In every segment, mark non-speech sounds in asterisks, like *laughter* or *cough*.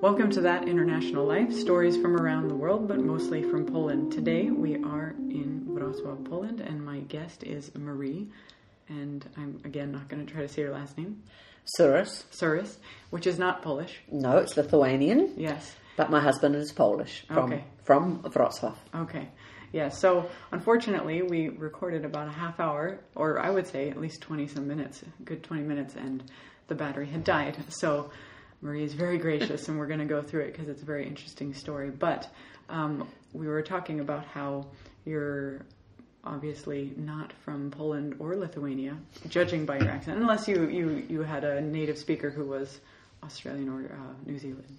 Welcome to That International Life, stories from around the world, but mostly from Poland. Today we are in Wrocław, Poland, and my guest is Miree, and I'm again not going to try to say her last name, Cyrus. Suris, which is not Polish. No, it's Lithuanian, Yes. but my husband is Polish from Okay. from Wrocław. Okay. Yeah, so unfortunately, we recorded about a half hour, or I would say at least 20 some minutes, a good 20 minutes, and the battery had died. So Miree is very gracious, and we're going to go through it because it's a very interesting story. But um, we were talking about how you're obviously not from Poland or Lithuania, judging by your accent, unless you, you, you had a native speaker who was Australian or uh, New Zealand.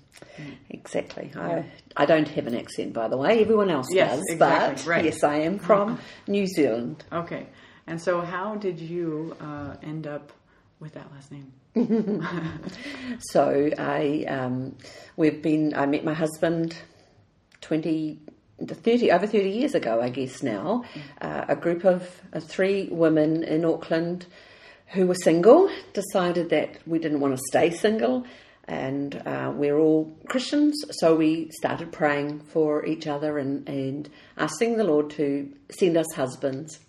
Exactly. I, I don't have an accent, by the way. Everyone else Yes, does. exactly, But right. yes, I am from New Zealand. Okay. And so, how did you uh, end up with that last name? *laughs* So I um, we've been. I met my husband twenty. 30 over 30 years ago I guess now uh, a group of uh, three women in Auckland who were single decided that we didn't want to stay single and uh, we're all Christians so we started praying for each other and, and asking the Lord to send us husbands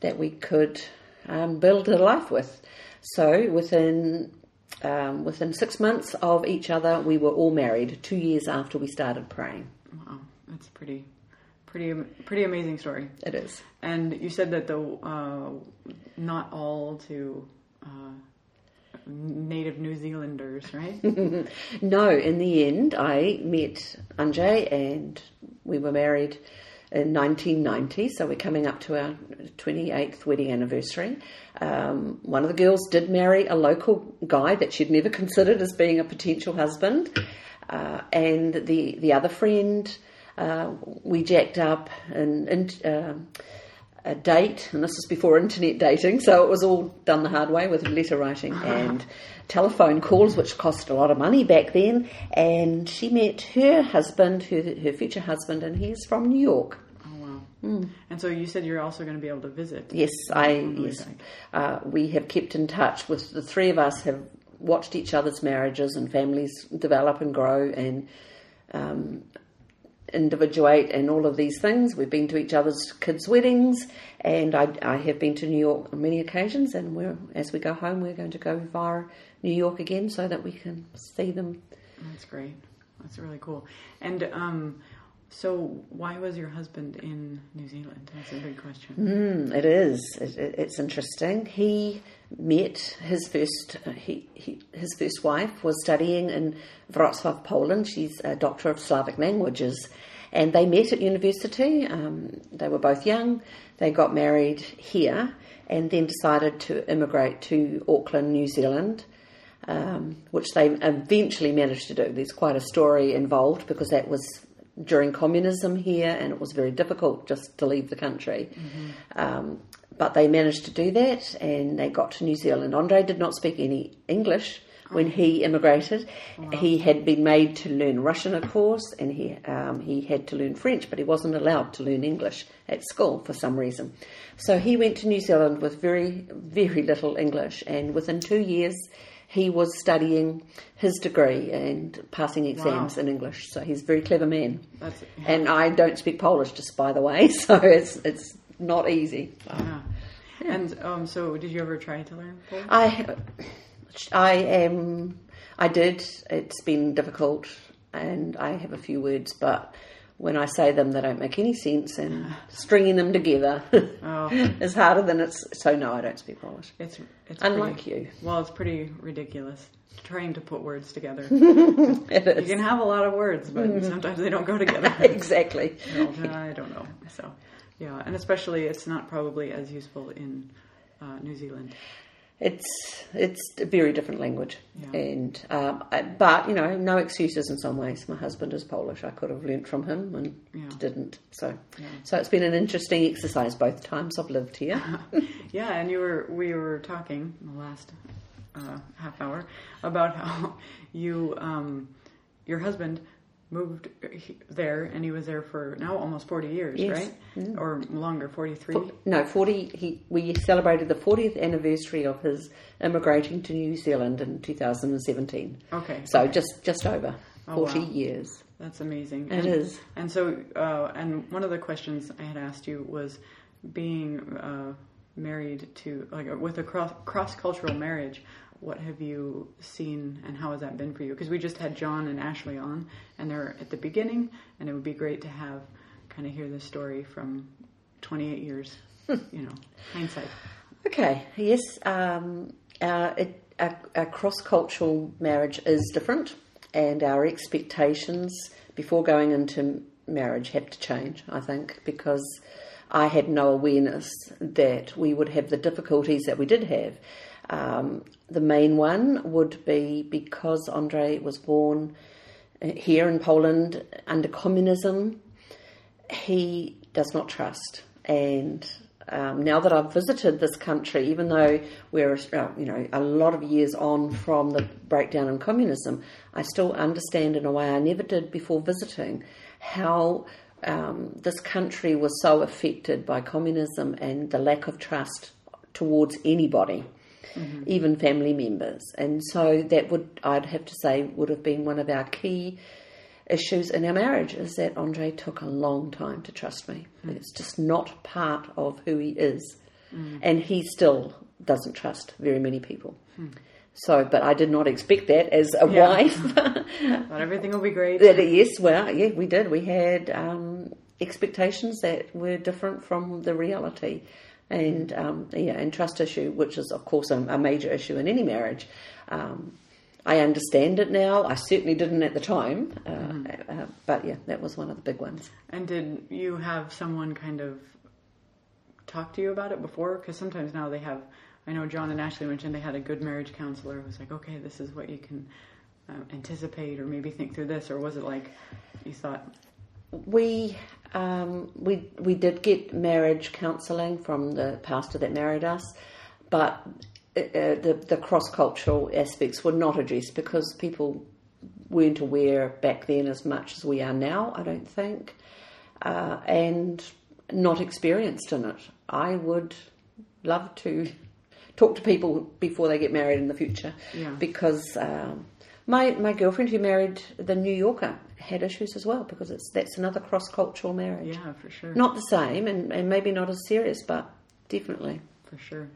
that we could um, build a life with. So within um, within six months of each other, we were all married. Two years after we started praying, Wow, that's pretty, pretty, pretty amazing story. it is. And you said that the uh, not all to uh, native New Zealanders, right? *laughs* No, in the end, I met Anjay and we were married in 1990, so we're coming up to our 28th wedding anniversary. Um, one of the girls did marry a local guy that she'd never considered as being a potential husband, uh, and the, the other friend, uh, we jacked up and. and uh, a date, and this is before internet dating, so it was all done the hard way with letter writing *laughs* and telephone calls, which cost a lot of money back then. And she met her husband, her, her future husband, and he's from New York. oh wow. And so you said you're also going to be able to visit. Yes, I way yes, uh, we have kept in touch with the three of us. Have watched each other's marriages and families develop and grow and um, individuate and all of these things. We've been to each other's kids' weddings, and I, I have been to New York on many occasions. And we're as we go home, we're going to go via New York again so that we can see them. That's great. That's really cool. And um, so, why was your husband in New Zealand? That's a big question. Mm, it is. It, it, it's interesting. He met his first. Uh, he, he his first wife was studying in Wrocław, Poland. She's a doctor of Slavic languages, and they met at university. Um, they were both young. They got married here, and then decided to immigrate to Auckland, New Zealand. Um, which they eventually managed to do. There's quite a story involved because that was during communism here, and it was very difficult just to leave the country. Um, but they managed to do that, and they got to New Zealand. Andre did not speak any English when he immigrated. He had been made to learn Russian, of course, and he um, he had to learn French, but he wasn't allowed to learn English at school for some reason. So he went to New Zealand with very very little English, and within two years. He was studying his degree and passing exams Wow. in English, so he's a very clever man. That's And I don't speak Polish, just by the way, *laughs* so it's it's not easy. Ah. yeah. And um, so, did you ever try to learn Polish? I I am I did. It's been difficult, and I have a few words, but when I say them, they don't make any sense, and *sighs* stringing them together Oh, *laughs* is harder than it's. So no, I don't speak Polish. it's it's Unlike pretty, you, Well, it's pretty ridiculous trying to put words together. *laughs* it you can have a lot of words, but mm-hmm. sometimes they don't go together. *laughs* exactly. No, I don't know. So, yeah, and especially it's not probably as useful in uh, New Zealand. It's it's a very different language, Yeah. and um, I, but you know, no excuses in some ways. My husband is Polish. I could have learnt from him and Yeah. didn't. So, Yeah. so it's been an interesting exercise both times I've lived here. *laughs* Yeah, and you were we were talking in the last uh, half hour about how *laughs* you um, your husband moved there and he was there for now almost 40 years, Yes. right? Or longer, 43. No, forty. He we celebrated the fortieth anniversary of his immigrating to New Zealand in two thousand and seventeen. Okay. So just just over. Oh, 40 wow. years. That's amazing. It and, is. And so, uh, and one of the questions I had asked you was being uh, married to, like, with a cross cross cultural marriage. What have you seen, and how has that been for you? Because we just had John and Ashley on, and they're at the beginning, and it would be great to have kind of hear the story from 28 years, you know, hindsight. Okay, yes, um, our, it, our, our cross cultural marriage is different, and our expectations before going into marriage have to change, I think, because I had no awareness that we would have the difficulties that we did have. Um, the main one would be because Andre was born uh, here in Poland under communism, he does not trust. And um, now that I've visited this country, even though we're uh, you know a lot of years on from the breakdown in communism, I still understand in a way I never did before visiting how um, this country was so affected by communism and the lack of trust towards anybody. Mm-hmm. Even family members, and so that would I'd have to say would have been one of our key issues in our marriage is that Andre took a long time to trust me. Hmm. It's just not part of who he is. Mm. And he still doesn't trust very many people. Hmm. So, but I did not expect that as a Yeah. wife. *laughs* not everything will be great. yes, well, yeah, we did. We had um, expectations that were different from the reality. And um, yeah, and trust issue, which is of course a, a major issue in any marriage. Um, I understand it now. I certainly didn't at the time, uh, uh, but yeah, that was one of the big ones. And did you have someone kind of talk to you about it before? Because sometimes now they have. I know John and Ashley mentioned they had a good marriage counselor who's like, okay, this is what you can uh, anticipate, or maybe think through this, or was it like you thought? We um, we we did get marriage counselling from the pastor that married us, but uh, uh, the the cross cultural aspects were not addressed because people weren't aware back then as much as we are now. I don't think, uh, and not experienced in it. I would love to talk to people before they get married in the future, Yeah. because. Um, my my girlfriend who married the New Yorker had issues as well because it's that's another cross cultural marriage. Yeah, for sure. Not the same and, and maybe not as serious, but definitely. for sure.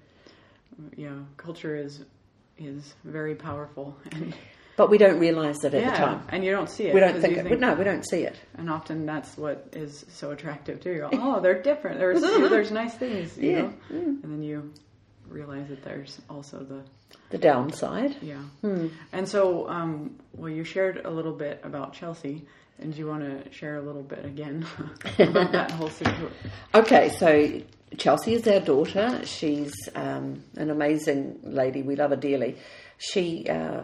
Yeah, culture is is very powerful, *laughs* and But we don't realise it at yeah, the time. and you don't see it. We don't think you it. No, we don't see it. And often that's what is so attractive too. You're, oh, they're different. There's *laughs* there's nice things, you Yeah. know. And then you realize that there's also the The downside. yeah. Hmm. And so, um, well, you shared a little bit about Chelsea, and do you want to share a little bit again *laughs* about that whole situation? *laughs* Okay, so Chelsea is our daughter. She's um, an amazing lady. We love her dearly. She uh,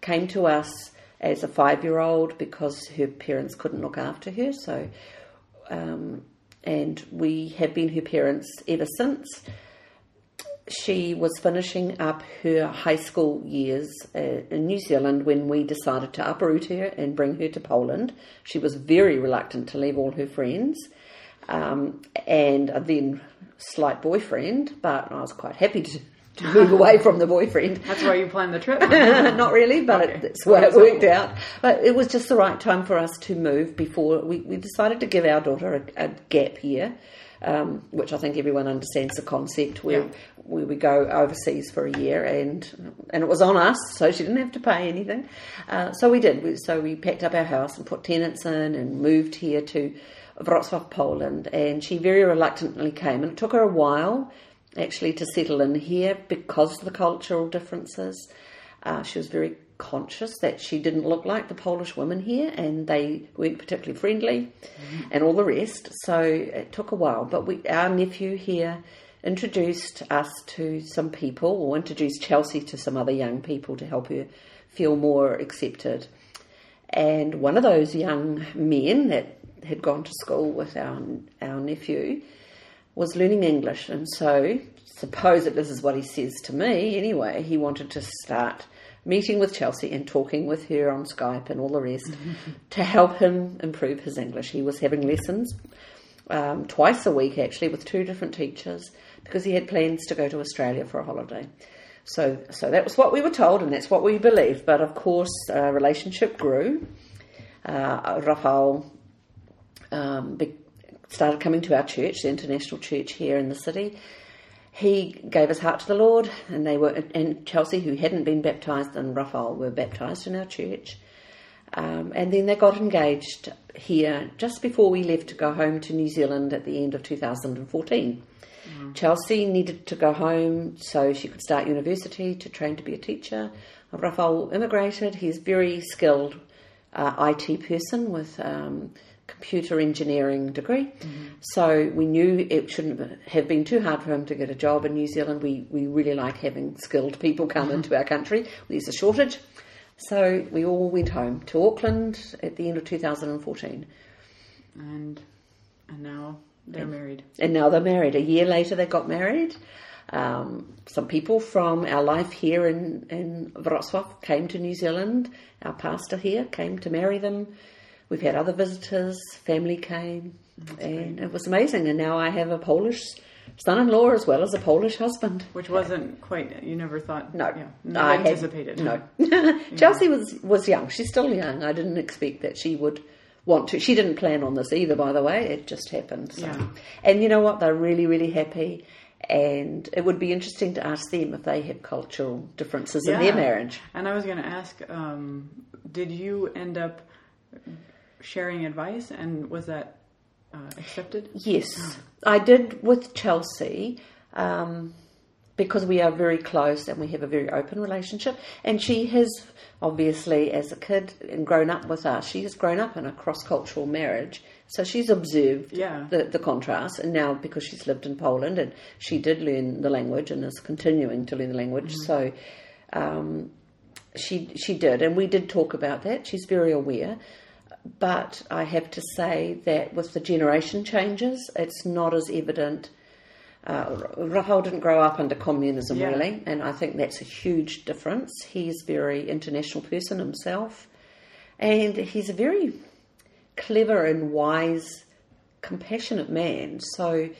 came to us as a five year old because her parents couldn't look after her. So, um, and we have been her parents ever since. She was finishing up her high school years uh, in New Zealand when we decided to uproot her and bring her to Poland. She was very reluctant to leave all her friends um, and a then slight boyfriend, but I was quite happy to, to move away from the boyfriend. *laughs* That's why you planned the trip. *laughs* Not really, but Okay. it, that's way it worked out. But it was just the right time for us to move before we, we decided to give our daughter a, a gap year, um, which I think everyone understands the concept where, Yeah. where we go overseas for a year and and it was on us, so she didn't have to pay anything. Uh, so we did. We, so we packed up our house and put tenants in and moved here to Wrocław, Poland, and she very reluctantly came. And it took her a while actually to settle in here because of the cultural differences. Uh, she was very conscious that she didn't look like the Polish women here, and they weren't particularly friendly, mm-hmm. and all the rest. So it took a while. But we, our nephew here introduced us to some people, or introduced Chelsea to some other young people to help her feel more accepted. And one of those young men that had gone to school with our our nephew was learning English, and so suppose that this is what he says to me anyway. He wanted to start meeting with Chelsea and talking with her on Skype and all the rest to help him improve his English. He was having lessons um, twice a week actually with two different teachers because he had plans to go to Australia for a holiday. So, so that was what we were told, and that's what we believed. But of course, our relationship grew, uh, Rafael um, started coming to our church, the International Church here in the city. He gave his heart to the Lord, and they were and Chelsea, who hadn't been baptized, and Raphael were baptized in our church. Um, and then they got engaged here just before we left to go home to New Zealand at the end of 2014. Chelsea needed to go home so she could start university to train to be a teacher. Rafael immigrated. He's very skilled uh, IT person with um, computer engineering degree. So we knew it shouldn't have been too hard for him to get a job in New Zealand. We we really like having skilled people come into our country. There's a shortage. So we all went home to Auckland at the end of 2014. And and now they're married. And now they're married. A year later, they got married. Um, some people from our life here in, in Wrocław came to New Zealand. Our pastor here came to marry them. We've had other visitors, family came, and it was amazing. And now I have a Polish son in law as well as a Polish husband. Which wasn't quite you never thought No, yeah, I had- anticipated. no, *laughs* Chelsea was was young. She's still young. I didn't expect that she would want to. She didn't plan on this either, by the way. It just happened. So. Yeah. And you know what? They're really, really happy. And it would be interesting to ask them if they have cultural differences in their marriage. And I was going to ask, um, did you end up sharing advice, and was that uh, accepted? Yes, I did with Chelsea um, because we are very close and we have a very open relationship. And she has obviously, as a kid and grown up with us, she has grown up in a cross cultural marriage. So she's observed Yeah. the, the contrast. And now, because she's lived in Poland and she did learn the language and is continuing to learn the language, so um, she she did, and we did talk about that. She's very aware. But I have to say that with the generation changes, it's not as evident. Uh, Rafael didn't grow up under communism, Yeah. really, and I think that's a huge difference. He's a very international person himself, and he's a very clever and wise, compassionate man. So,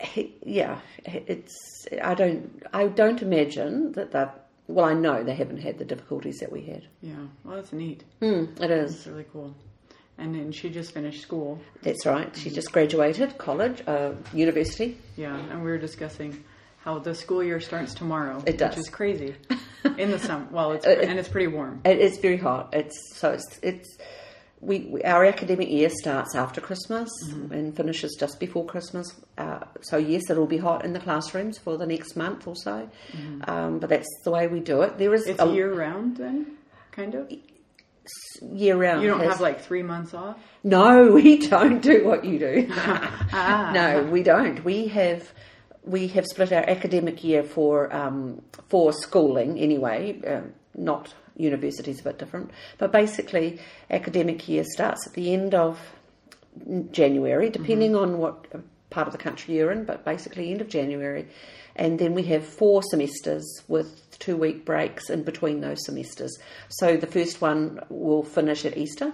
he, yeah, it's I don't I don't imagine that that. Well, I know they haven't had the difficulties that we had. Yeah. Well, that's neat. Mm, it is. It's really cool. And then she just finished school. That's right. She just graduated college, uh, university. Yeah, and we were discussing how the school year starts tomorrow. It does. which is crazy. *laughs* In the summer, well, it's Uh, it- and it's pretty warm. It, it's very hot. It's so it's it's we, we our academic year starts after Christmas and finishes just before Christmas. Uh, so yes, it'll be hot in the classrooms for the next month or so. Um, but that's the way we do it. There is It's a year round then, kind of. year round. You don't has- have like three months off. No, *laughs* we don't do what you do. Ah. *laughs* no, we don't. We have we have split our academic year for um, for schooling anyway, uh, not universities, bit different. But basically, academic year starts at the end of January, depending on what part of the country you're in. But basically, end of January, and then we have four semesters with two week breaks in between those semesters. So the first one will finish at Easter,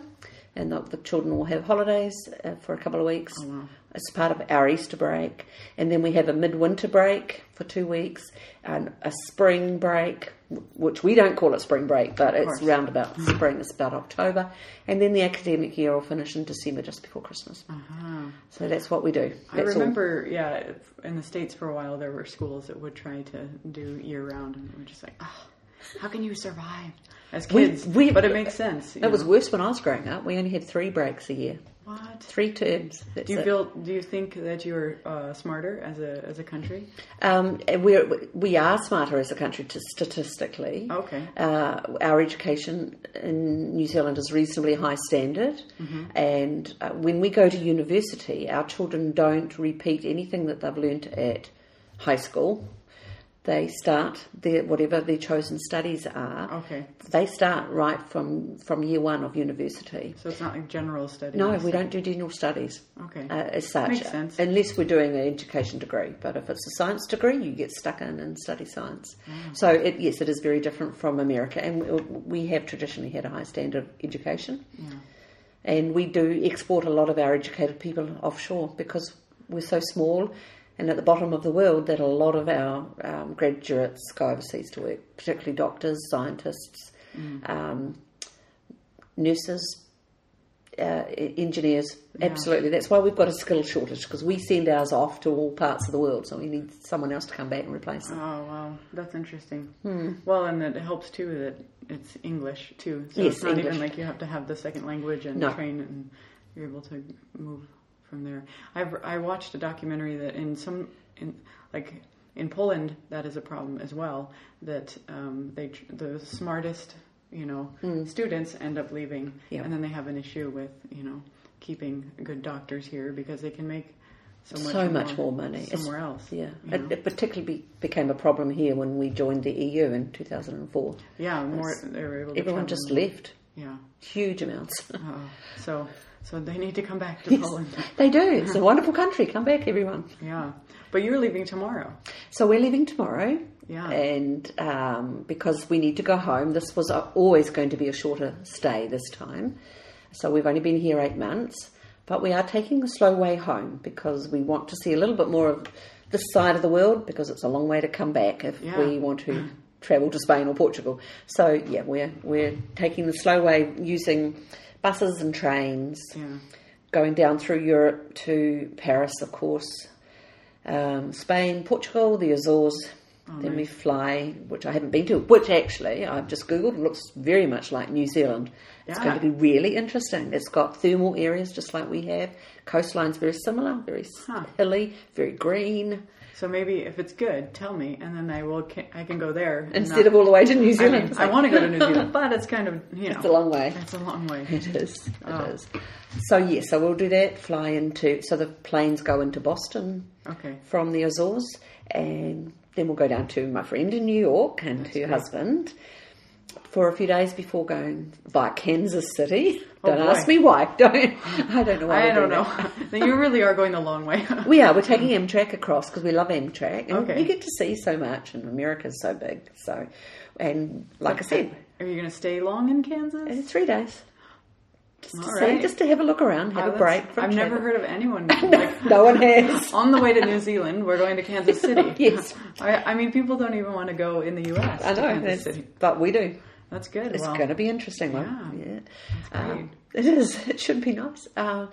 and the, the children will have holidays uh, for a couple of weeks as part of our Easter break. And then we have a midwinter break for two weeks, and a spring break, which we don't call it spring break, but it's course. round about spring, it's about October. And then the academic year will finish in December just before Christmas. Uh-huh. So that's what we do. I That's all. remember, yeah, in the states for a while, there were schools that would try to do year round, and we're just like, oh, how can you survive as We- kids? we- but it makes sense. you It was worse when I was growing up. We only had three breaks a year, what? three terms. Do you it. feel? Do you think that you're uh, smarter as a as a country? Um, we're, we are smarter as a country to, statistically. Okay. Uh, our education in New Zealand is reasonably high standard, and uh, when we go to university, our children don't repeat anything that they've learnt at high school. They start their whatever their chosen studies are. Okay. They start right from from year one of university. So it's not like general studies. No, we don't do general studies Okay. uh, as such, Makes sense. unless we're doing an education degree. But if it's a science degree, you get stuck in and study science. Mm. So it, yes, it is very different from America, and we, we have traditionally had a high standard of education, and we do export a lot of our educated people offshore because we're so small. And at the bottom of the world, that a lot of our um, graduates go overseas to work, particularly doctors, scientists, Mm. um, nurses, uh, engineers. Absolutely, that's why we've got a skill shortage because we send ours off to all parts of the world, so we need someone else to come back and replace them. Oh wow, that's interesting. Hmm. Well, and it helps too that it's English too. So Yes, it's not English. even like you have to have the second language and No. train, and you're able to move from there. I've I watched a documentary that in some in like in Poland that is a problem as well. That um, they the smartest you know students end up leaving. Yeah. and then they have an issue with you know keeping good doctors here because they can make so much, So much more money. It's- somewhere else. Yeah, you it, know? it particularly be, became a problem here when we joined the EU in 2004. Yeah, more they were able. To Everyone just left, Yeah. huge amounts. Oh, *laughs* so so they need to come back to Yes, Poland. they do. It's a *laughs* wonderful country. Come back, everyone. Yeah, but you're leaving tomorrow. So we're leaving tomorrow. Yeah. And um, because we need to go home, this was always going to be a shorter stay this time. So we've only been here eight months, but we are taking the slow way home because we want to see a little bit more of this side of the world because it's a long way to come back if Yeah. we want to travel to Spain or Portugal. So yeah, we're we're taking the slow way using buses and trains Yeah. going down through Europe to Paris, of course, um, Spain, Portugal, the Azores. then we fly, which I haven't been to, which actually I've just googled. Looks very much like New Zealand. It's Yeah. going to be really interesting. It's got thermal areas just like we have. Coastline's very similar, very Huh. hilly, very green. So maybe if it's good, tell me, and then I will. ca- I can go there Instead not- of all the way to New I, Zealand. mean, I want to go to New *laughs* Zealand, but it's kind of you know It's a long way. It's a long way. It is. It Oh. is. So yes, so we'll do that. Fly into. So the planes go into Boston Okay. from the Azores, and then we'll go down to my friend in New York and her husband for a few days before going by Kansas City. Oh, don't boy. ask me why. *laughs* Don't I don't know why. I don't know. *laughs* you really are going the long way. *laughs* We are. We're taking Amtrak across because we love Amtrak, and Okay. we get to see so much, and America's so big. So, and like I said, Are you going to stay long in Kansas? it's three days. Just to All see, right. just to have a look around, have Oh, a break. From I've never heard of anyone like No one has. on the way to New Zealand. We're going to Kansas City. Yes. I, I mean, people don't even want to go in the U.S. I to know, Kansas City. but we do. That's good. It's well, going to be interesting one. Yeah. Yeah. Um, *laughs* it is. It should be nice. Uh,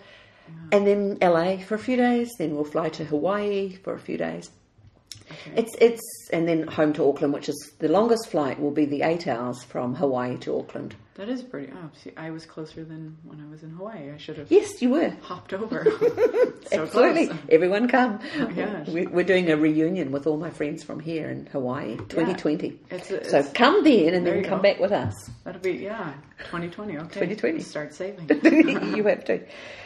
And then LA for a few days. Then we'll fly to Hawaii for a few days. It's it's and then home to Auckland, which is the longest flight. Will be the eight hours from Hawaii to Auckland. that is pretty. Oh, see, I was closer than when I was in Hawaii. I should have Yes, you were. hopped over. *laughs* so Absolutely, close. everyone come. Oh gosh. We- We're doing a reunion with all my friends from here in Hawaii, 2020. It's a- so come then, and There then come go. back with us. That'll be yeah, 2020. Okay, 2020. Start saving. *laughs* you *laughs* have to.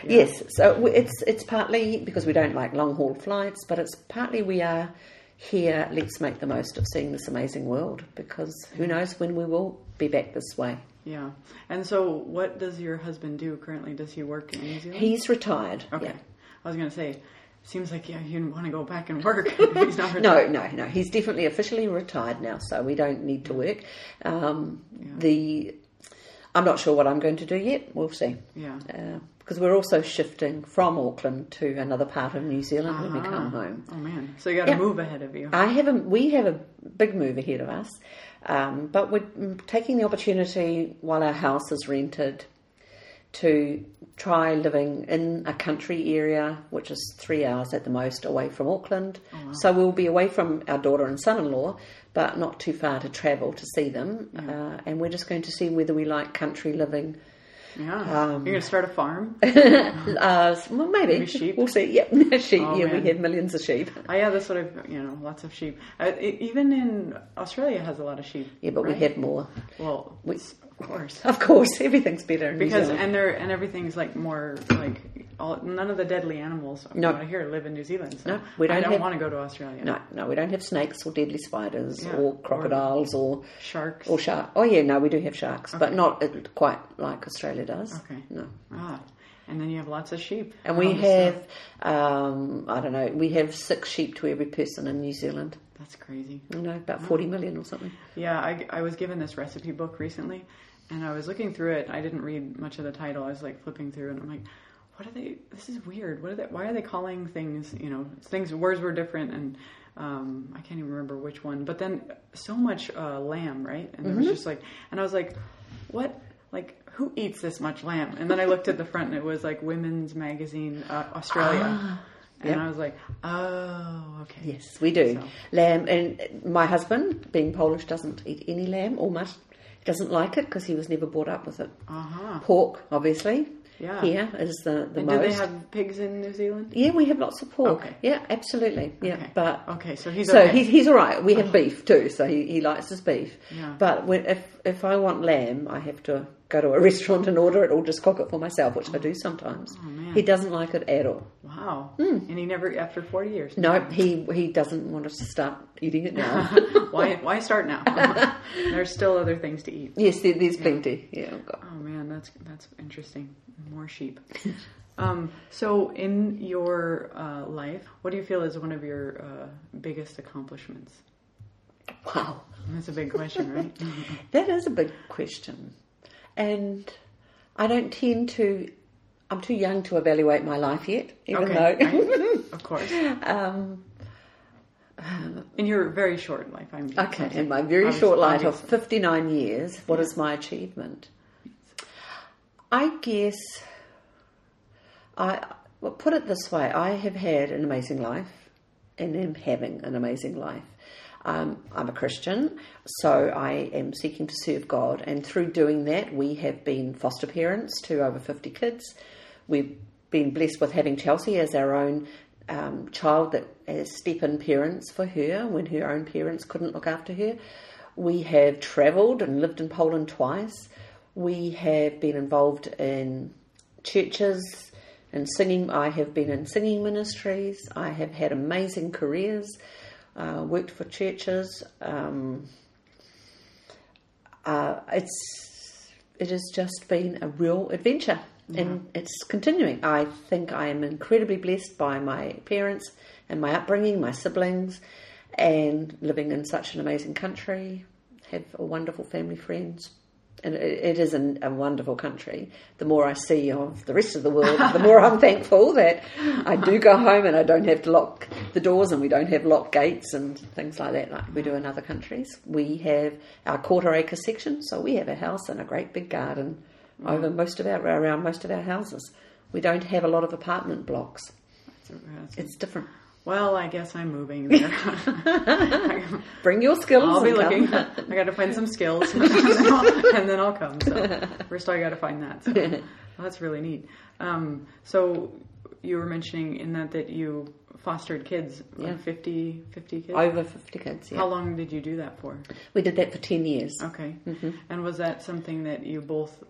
Yes, so it's it's partly because we don't like long haul flights, but it's partly we are here. Let's make the most of seeing this amazing world because who knows when we will be back this way. Yeah. And so, what does your husband do currently? Does he work in New Zealand? He's retired. okay. yeah. I was gonna say, seems like yeah, you want to go back and work. *laughs* he's not No, retired. no, no. He's definitely officially retired now, so we don't need to work. Um, The I'm not sure what I'm going to do yet. We'll see. Yeah. Uh, because we're also shifting from Auckland to another part of New Zealand when we come Ah. home. Oh man. So you got to Yeah. move ahead of you. I have a, we have a big move ahead of us, um, but we're taking the opportunity while our house is rented to try living in a country area, which is three hours at the most away from Auckland. So we'll be away from our daughter and son-in-law, but not too far to travel to see them. Uh, and we're just going to see whether we like country living. Yeah. Um, You're gonna start a farm. *laughs* Uh, well, maybe. Maybe sheep? We'll see. Yep, *laughs* sheep. Oh, yeah, man. we have millions of sheep. Oh yeah, that's what I've you know lots of sheep. Uh, even in Australia has a lot of sheep. Yeah, but right? we have more. well, We- of course. *laughs* Of course, everything's better in New because and and everything's like more like all, none of the deadly animals No. out here live in New Zealand. So No, we don't I don't have- want to go to Australia. No, no, we don't have snakes or deadly spiders Yeah, or or- crocodiles or Sharks. or shark. Oh yeah, no, we do have sharks, but not uh, quite like Australia does. Okay. No, Ah, and then you have lots of sheep. and we have, um, I don't know, we have six sheep to every person in New Zealand. That's crazy. You know, about forty million or something. Yeah, I, I was given this recipe book recently, and I was looking through it. I didn't read much of the title. I was like flipping through, and I'm like, what are they? This is weird. What are they? Why are they calling things? You know, things words were different, and um, I can't even remember which one. But then so much uh, lamb, right? And it was just like, and I was like, what? like who eats this much lamb? And then I looked at the front and it was like Women's Magazine uh, Australia. Ah, and yep. I was like, oh, okay. Yes, we do. So- Lamb, and my husband, being Polish, doesn't eat any lamb or. He doesn't like it because he was never brought up with it. Uh huh. Pork, obviously. Yeah. Here is the, the And most. do they have pigs in New Zealand? yeah, we have lots of pork. Okay. Yeah, absolutely. Yeah, Okay. but Okay, so he's so okay. he's, he's all right. We have beef too, so he, he likes his beef. Yeah. But when, if if I want lamb, I have to go to a *laughs* restaurant and order it, or just cook it for myself, which I do oh. sometimes. Oh, man. He doesn't like it at all. Wow. Mm. And he never, after 40 years. No, he he doesn't want us to start eating it now. *laughs* why, why start now? *laughs* There's still other things to eat. yes, there, there's plenty. Yeah. Oh man, that's that's interesting. More sheep. *laughs* um, so, in your uh, life, what do you feel is one of your uh, biggest accomplishments? Wow. That's a big question, right? *laughs* That is a big question. And I don't tend to, I'm too young to evaluate my life yet, even okay, though. of course. *laughs* um, In your very short life, I'm okay, in my very short life of 59 years, what is my achievement? I guess, I well, put it this way I have had an amazing life and am having an amazing life. Um, I'm a Christian, so I am seeking to serve God, and through doing that, we have been foster parents to over 50 kids. We've been blessed with having Chelsea as our own um, child that as step in parents for her when her own parents couldn't look after her. We have travelled and lived in Poland twice. We have been involved in churches and singing. I have been in singing ministries. I have had amazing careers. Uh, worked for churches. Um, uh, it's it has just been a real adventure, and it's continuing. I think I am incredibly blessed by my parents and my upbringing, my siblings, and living in such an amazing country. Have a wonderful family, friends. And it, it is an, a wonderful country. The more I see of the rest of the world, the more I'm *laughs* thankful that I do go home and I don't have to lock the doors and we don't have locked gates and things like that, like we do in other countries. We have our quarter acre section, so we have a house and a great big garden over most of our around most of our houses. We don't have a lot of apartment blocks. It's different. Well, I guess I'm moving there. *laughs* Bring your skills. I'll be and come. looking. I got to find some skills, and then I'll, and then I'll come. So *laughs* first, I got to find that. So well, *laughs* that's really neat. Um, so you were mentioning in that that you fostered kids, like 50, 50 kids. Over fifty kids. Yeah, How long did you do that for? we did that for ten years. Okay. Mm-hmm. And was that something that you both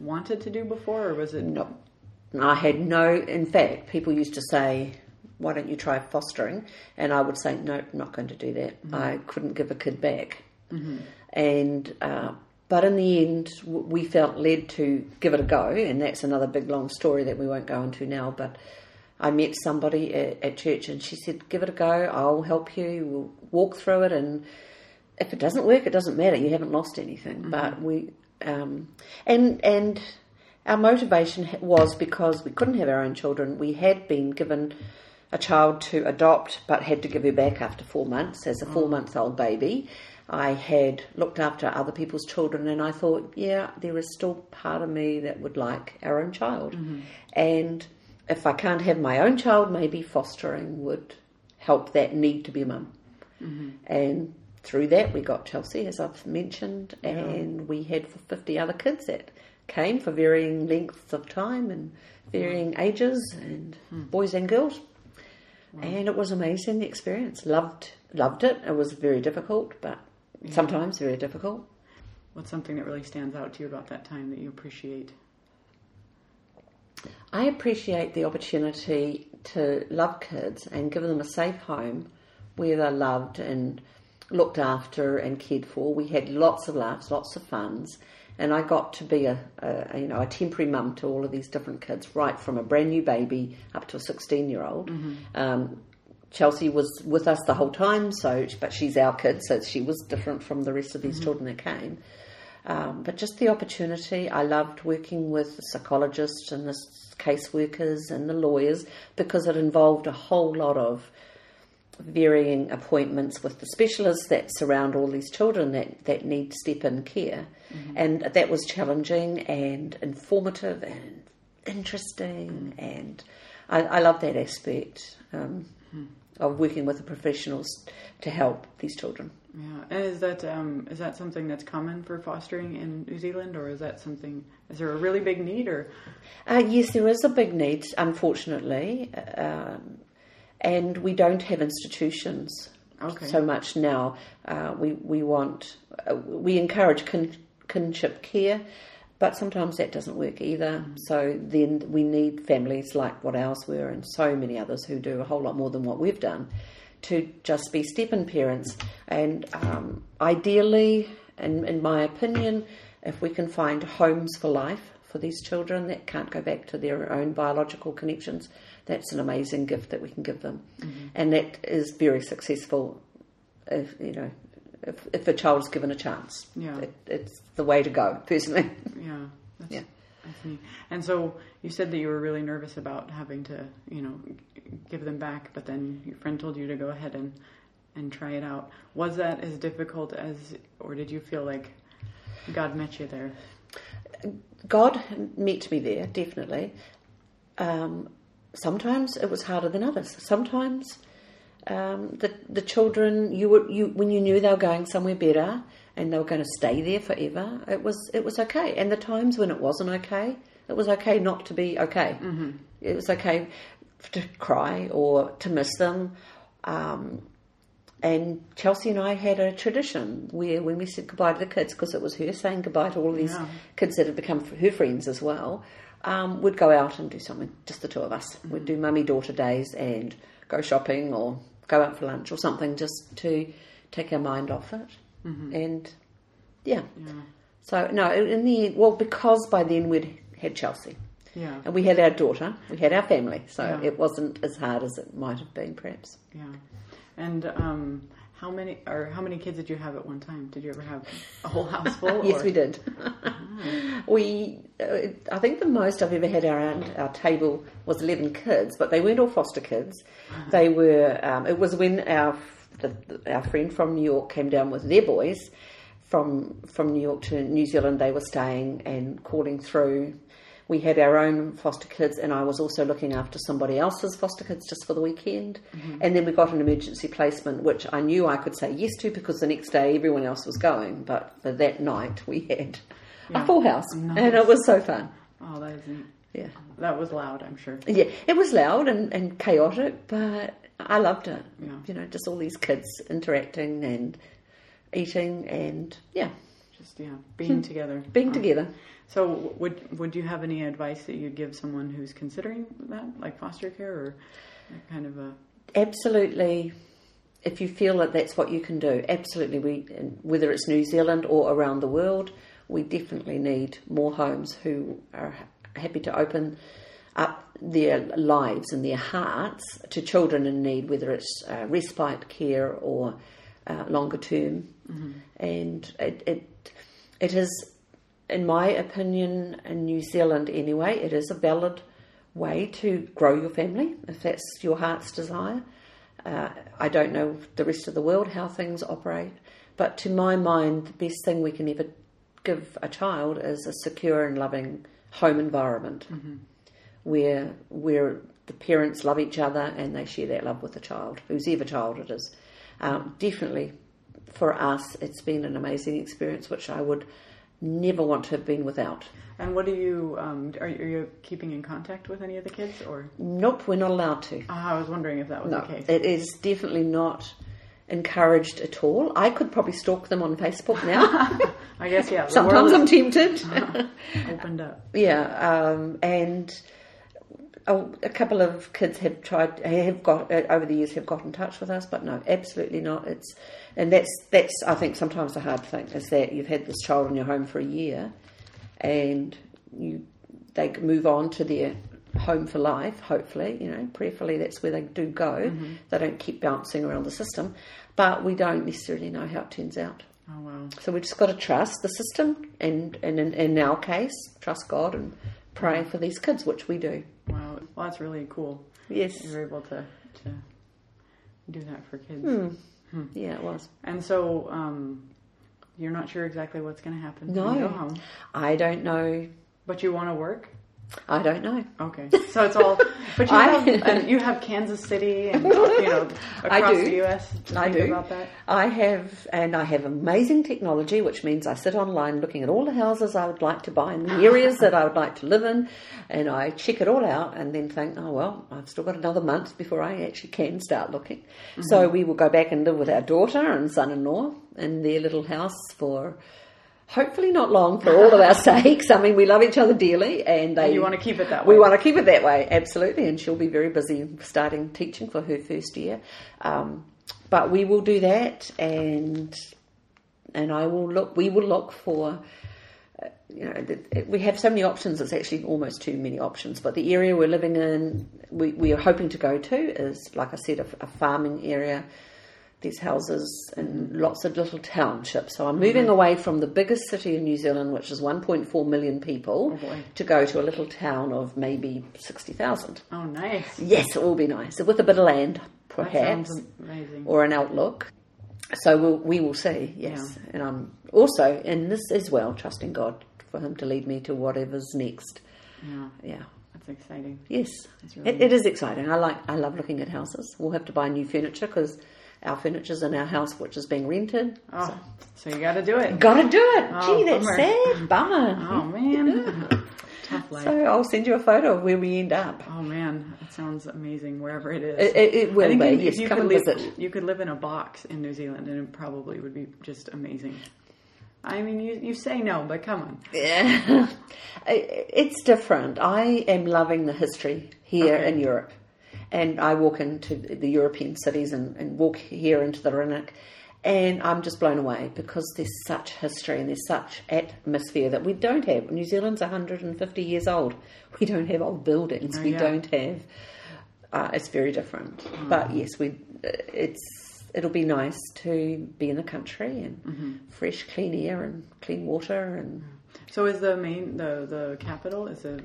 wanted to do before, or was it? No, I had no. In fact, people used to say, "Why don't you try fostering?" And I would say, "No, not going to do that. I couldn't give a kid back." And uh, but in the end, we felt led to give it a go, and that's another big long story that we won't go into now. But I met somebody at, at church, and she said, "Give it a go. I'll help you. We'll walk through it, and if it doesn't work, it doesn't matter. You haven't lost anything." But we um, and and our motivation was because we couldn't have our own children. We had been given a child to adopt, but had to give her back after four months as a mm. four month old baby. I had looked after other people's children, and I thought, yeah, there is still part of me that would like our own child. Mm-hmm. And if I can't have my own child, maybe fostering would help that need to be a mum. Mm-hmm. And through that, we got Chelsea, as I've mentioned, and we had 50 other kids that came for varying lengths of time and varying mm. ages, and mm. boys and girls. And it was amazing the experience. Loved loved it. It was very difficult, but sometimes very difficult. What's something that really stands out to you about that time that you appreciate? I appreciate the opportunity to love kids and give them a safe home where they're loved and looked after and cared for. We had lots of laughs, lots of funs, and I got to be a, a you know a temporary mum to all of these different kids, right from a brand new baby up to a sixteen year old. Um, Chelsea was with us the whole time, so but she's our kid, so she was different from the rest of these children that came. Um, but just the opportunity, I loved working with the psychologists and the caseworkers and the lawyers because it involved a whole lot of varying appointments with the specialists that surround all these children that, that need step in care. And that was challenging and informative and interesting. And I, I love that aspect um, of working with the professionals to help these children. Yeah, and is that um, is that something that's common for fostering in New Zealand, or is that something? Is there a really big need, or Uh, yes, there is a big need, unfortunately, um, and we don't have institutions Okay. so much now. Uh, we we want uh, we encourage kin, kinship care, but sometimes that doesn't work either. So then we need families like what ours were, and so many others who do a whole lot more than what we've done, to just be step-in parents. And um, ideally, in, in my opinion, if we can find homes for life for these children that can't go back to their own biological connections, that's an amazing gift that we can give them, and that is very successful. If you know, if, if a child's given a chance, Yeah. it, it's the way to go. Personally, yeah, that's, Yeah. that's neat. And so you said that you were really nervous about having to, you know, give them back, but then your friend told you to go ahead and and try it out. Was that as difficult as, or did you feel like God met you there? God met me there definitely. Um, sometimes it was harder than others. Sometimes um, the the children you were you when you knew they were going somewhere better and they were going to stay there forever. It was it was okay. And the times when it wasn't okay, it was okay not to be okay. Mm-hmm. It was okay to cry or to miss them. Um, and Chelsea and I had a tradition where when we said goodbye to the kids, because it was her saying goodbye to all these Yeah. kids that had become her friends as well, um, we'd go out and do something, just the two of us. We'd do mummy daughter days and go shopping or go out for lunch or something just to take our mind off it. And yeah. Yeah, So, no, in the end, well, because by then we'd had Chelsea yeah, and we had our daughter, we had our family, so Yeah. it wasn't as hard as it might have been perhaps. yeah. And um, how many or how many kids did you have at one time? Did you ever have a whole house full? *laughs* Yes, or- we did. *laughs* we, uh, I think the most I've ever had around our table was eleven kids, but they weren't all foster kids. They were. Um, it was when our the, our friend from New York came down with their boys from from New York to New Zealand. They were staying and calling through. We had our own foster kids, and I was also looking after somebody else's foster kids just for the weekend. Mm-hmm. And then we got an emergency placement, which I knew I could say yes to because the next day everyone else was going. But for that night, we had Yeah. a full house, Nice. and it was so fun. Oh, that is. Yeah, That was loud, I'm sure. yeah, it was loud and, and chaotic, but I loved it. Yeah. You know, just all these kids interacting and eating, and yeah, Just yeah, being together. being Um, together. So, would would you have any advice that you'd give someone who's considering that, like foster care, or that kind of a? Absolutely. If you feel that that's what you can do, absolutely. We, whether it's New Zealand or around the world, we definitely need more homes who are happy to open up their lives and their hearts to children in need, whether it's uh, respite care or uh, longer term. And it, it it is, in my opinion, in New Zealand anyway, it is a valid way to grow your family if that's your heart's desire. Uh, I don't know the rest of the world how things operate, but to my mind, the best thing we can ever give a child is a secure and loving home environment where where the parents love each other and they share that love with the child, whoever child it is. Um, definitely, for us, it's been an amazing experience, which I would never want to have been without. And what do you um, are, you- are you keeping in contact with any of the kids, or Nope, we're not allowed to. Ah, I was wondering if that was No, the case. it is definitely not encouraged at all. I could probably stalk them on Facebook now. *laughs* I guess yeah. Sometimes I'm tempted. *laughs* opened up. *laughs* yeah, um, and a, a couple of kids have tried, have got uh, over the years have got in touch with us, but no, absolutely not. It's and that's that's I think sometimes the hard thing is that you've had this child in your home for a year, and you they move on to their home for life. Hopefully, you know, prayerfully that's where they do go. They don't keep bouncing around the system, but we don't necessarily know how it turns out. Oh wow. So we've just got to trust the system, and, and in, in our case, trust God and pray for these kids, which we do. Wow. Well, that's really cool. Yes. You were able to to do that for kids. Hmm. Yeah, it was. And so um, you're not sure exactly what's going to happen No. when you go home, I don't know. but you want to work. I don't know. Okay, so it's all. But you *laughs* I- have and you have Kansas City and you know *laughs* across the U.S. I do. about that. I have, and I have amazing technology, which means I sit online looking at all the houses I would like to buy in the areas that I would like to live in, and I check it all out and then think, oh well, I've still got another month before I actually can start looking. So mm-hmm. we will go back and live with our daughter and son-in-law in their little house for. Hopefully not long for all of our *laughs* sakes. I mean, we love each other dearly, and they. And you want to keep it that way. We want to keep it that way, absolutely, and she'll be very busy starting teaching for her first year. Um, but we will do that, and and I will look. We will look for. uh, You know, we have so many options. It's actually almost too many options. But the area we're living in, we, we are hoping to go to is, like I said, a, a farming area. These houses and lots of little townships. So I'm moving mm-hmm. away from the biggest city in New Zealand, which is 1.4 million people, Oh, to go to a little town of maybe 60,000. Oh, nice. Yes, it will be nice with a bit of land, perhaps, or an outlook. So we'll, we will see. Yes, and I'm also in this as well, trusting God for Him to lead me to whatever's next. Yeah, Yeah. that's exciting. Yes, That's really it, it is exciting. I like I love looking at houses. We'll have to buy new furniture because our furniture's in our house, which is being rented. Oh, so you got to do it. Got to do it. Oh, Gee, that's bummer. sad. *laughs* Bummer. Oh man, tough life. So I'll send you a photo of where we end up. Oh man, that sounds amazing wherever it is. It, it, it will be. Yes, you come could and live, visit. you could live in a box in New Zealand, and it probably would be just amazing. I mean, you you say no, but come on. Yeah. *laughs* It- it's different. I am loving the history here Okay. in Europe. And I walk into the European cities and, and walk here into the Rynek, and I'm just blown away because there's such history and there's such atmosphere that we don't have. New Zealand's 150 years old. *laughs* We don't have old buildings. Oh, we yeah. don't have. Uh, it's very different. But yes, we. It's it'll be nice to be in the country and Mm-hmm. fresh, clean air and clean water and. So is the main the the capital is it?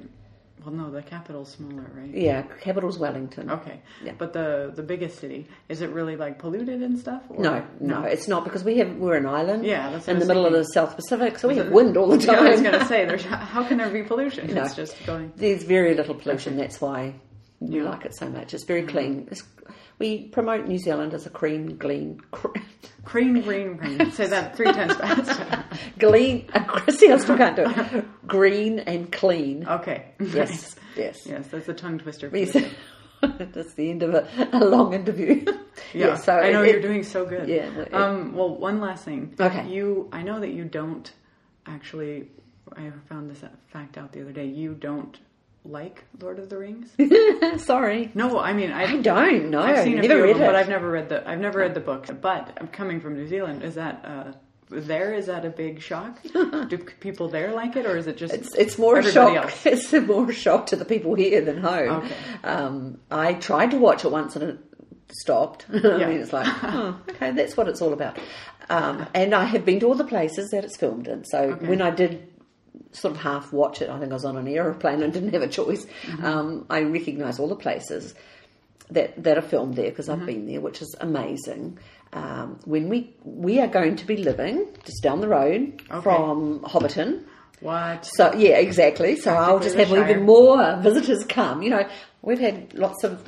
Well, no, the capital's smaller, right? Yeah, capital's Wellington. Okay, Yeah. but the the biggest city is it really like polluted and stuff? Or? No, no, it's not because we have we're an island. Yeah, that's in the middle of the South Pacific, so we have wind all the Yeah, *laughs* I was time. going to say, there's how can there be pollution? No. It's just going. There's very little pollution. That's why we Yeah. like it so much. It's very clean. Mm-hmm. It's, we promote New Zealand as a cream green, clean, Green, green, green. Say that three times fast. clean. *laughs* *laughs* See, I still can't do it. Green and clean. Okay. Yes, yes. Yes, that's a tongue twister. *laughs* That's the end of a, a long interview. Yeah, so I know it- you're doing so good. Yeah, it- Um. Well, one last thing. Okay. You, I know that you don't actually. I found this fact out the other day. You don't like Lord of the Rings. *laughs* Sorry, No, I mean I, I don't know. I've seen a Never few read of them, it. but I've never read the. I've never read the book. But I'm coming from New Zealand. Is that uh, there? Is that a big shock? *laughs* Do people there like it, or is it just It's it's more a shock. else? *laughs* It's a more shock to the people here than home. Okay. Um, I tried to watch it once and it stopped. I Yeah. mean, it's like, oh, okay, that's what it's all about. Um, and I have been to all the places that it's filmed in. So Okay. when I did sort of half watch it, I think I was on an aeroplane and didn't have a choice. Mm-hmm. Um, I recognise all the places that that are filmed there because Mm-hmm. I've been there, which is amazing. Um, when we we are going to be living just down the road Okay. from Hobbiton. What? So yeah, exactly. So I'll just have even more visitors come. You know, we've had lots of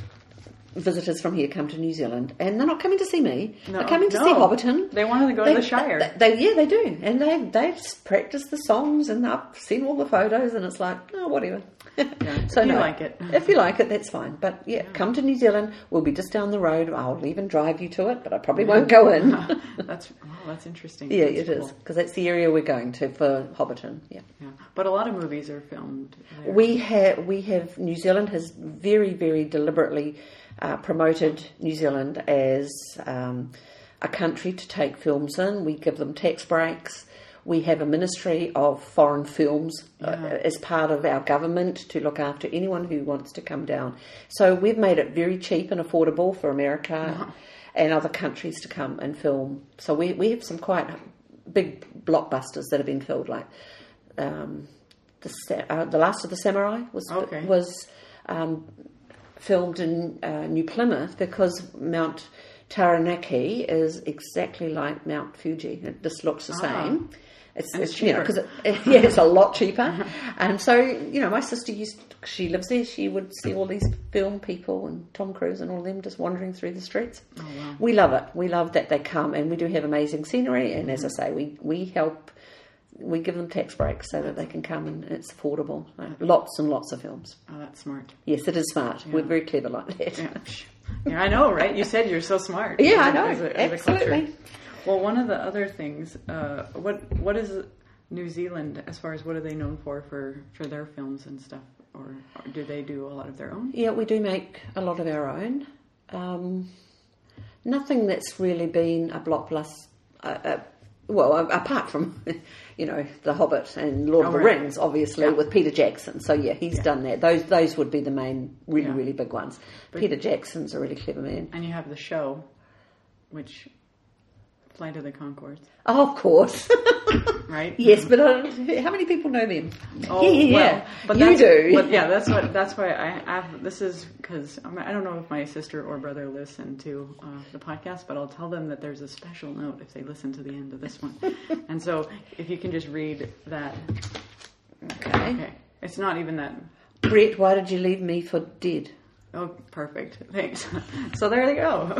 visitors from here come to New Zealand, and they're not coming to see me. No, they're coming to no. see Hobbiton. They want to go to the Shire. They, they- yeah, they do, and they they've practiced the songs, and I've seen all the photos, and it's like, oh, whatever. *laughs* so if you no, like it. if you like it, that's fine. But yeah, come to New Zealand. We'll be just down the road. I'll even drive you to it, but I probably won't go in. *laughs* that's *laughs* wow, that's interesting. yeah, That's it is cool. because that's the area we're going to for Hobbiton. Yeah. Yeah, but a lot of movies are filmed. There. We have we have New Zealand has very very deliberately uh, promoted New Zealand as um, a country to take films in. We give them tax breaks. We have a ministry of foreign films uh, as part of our government to look after anyone who wants to come down. So we've made it very cheap and affordable for America and other countries to come and film. So we, we have some quite big blockbusters that have been filmed, like um, the uh, the Last of the Samurai was Okay. was um, filmed in uh, New Plymouth because Mount Taranaki is exactly like Mount Fuji. It just looks the Ah. same. It's, And it's it's you know cheaper. because *laughs* it, yeah, it's a lot cheaper. and so you know, my sister used she lives there. She would see all these film people and Tom Cruise and all them just wandering through the streets. Oh, wow. We love it. We love that they come, and we do have amazing scenery. And as I say, we we help. We give them tax breaks so that they can come and it's affordable. Uh, Lots and lots of films. Oh, that's smart. Yes, it is smart. We're very clever like that. Yeah. *laughs* yeah, I know, right? You said you're so smart. Yeah, I know. As a- as. Absolutely. Well, one of the other things, uh, what what is New Zealand as far as what are they known for for for their films and stuff, or, or do they do a lot of their own? Yeah, we do make a lot of our own. Um, nothing that's really been a blockbuster. Uh, uh, well, apart from *laughs* you know The Hobbit and Lord Oh, of the oh, right. Rings, obviously Yeah. with Peter Jackson. So yeah, he's Yeah. done that. Those those would be the main, really Yeah. really big ones. But- Peter Jackson's a really clever man. And you have the show, which Flight of the Conchords, Oh, of course. *laughs* right? yes, but uh, how many people know them? Oh, yeah, yeah, well, but you do. But yeah, that's what that's why I have. This is because I don't know if my sister or brother listen to uh, the podcast, but I'll tell them that there's a special note if they listen to the end of this one. *laughs* and so, if you can just read that. okay. Okay, it's not even that. Brett, why did you leave me for dead? Oh, perfect. Thanks. *laughs* so there they go.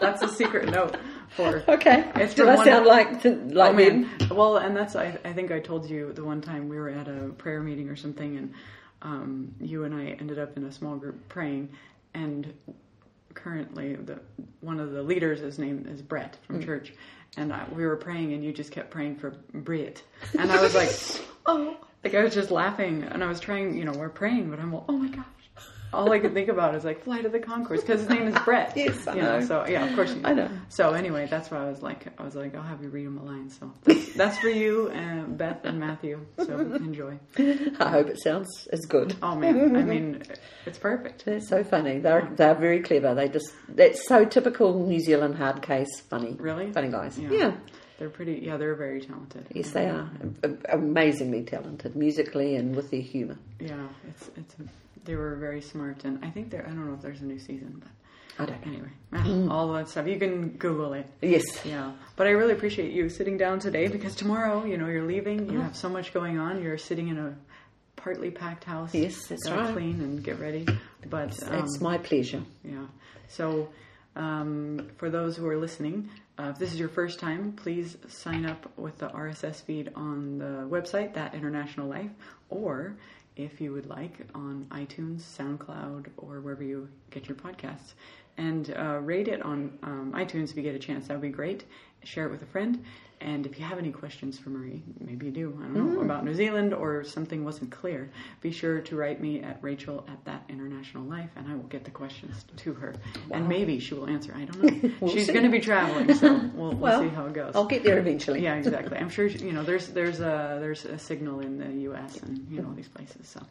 that's a secret note for. *laughs* Okay. It's Did I one- sound like like oh man. Well, and that's I, I think I told you the one time we were at a prayer meeting or something, and um, you and I ended up in a small group praying, and currently the one of the leaders, his name is Brett from church, and I, we were praying, and you just kept praying for Brit, and I was like, *laughs* oh, like I was just laughing, and I was trying, you know, we're praying, but I'm like, oh my gosh. All I could think about is like Flight of the Conchords because his name is Brett. *laughs* Yes, I you know. So yeah, of course you I know. so anyway, that's why I was like, I was like, I'll have you read him a line. So that's, *laughs* that's for you, and Beth and Matthew. So enjoy. *laughs* I hope it sounds as good. Oh man, I mean, it's perfect. They're so funny. They're they're very clever. They just that's so typical New Zealand hard case funny. Really? funny guys. Yeah. Yeah. They're pretty. Yeah, they're very talented. Yes, they are amazingly talented musically and with their humour. Yeah, it's it's. They were very smart, and I think there. I don't know if there's a new season, but I don't anyway, ah, all that stuff you can Google it. Yes, Yeah, but I really appreciate you sitting down today because tomorrow, you know, you're leaving. You have so much going on. You're sitting in a partly packed house. Yes, that's right. Clean and get ready. But um, it's my pleasure. yeah. So um, for those who are listening, uh, if this is your first time, please sign up with the RSS feed on the website, That International Life, or if you would like, on iTunes, SoundCloud, or wherever you get your podcasts. And uh, rate it on um, iTunes if you get a chance. That would be great. Share it with a friend. And if you have any questions for Miree, maybe you do, I don't know, hmm. about New Zealand or something wasn't clear, be sure to write me at Rachel at That International Life and I will get the questions to her. And maybe she will answer. I don't know. *laughs* We'll She's going to be traveling, so we'll, we'll *laughs* Well, see how it goes. I'll get there eventually. Yeah, *laughs* exactly. I'm sure you know there's there's a there's a signal in the U.S. and you know these places. So um,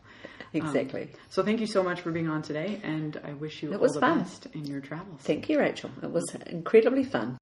exactly. so thank you so much for being on today, and I wish you It all was the fun. best in your travels. Thank you, Rachel. It was incredibly fun.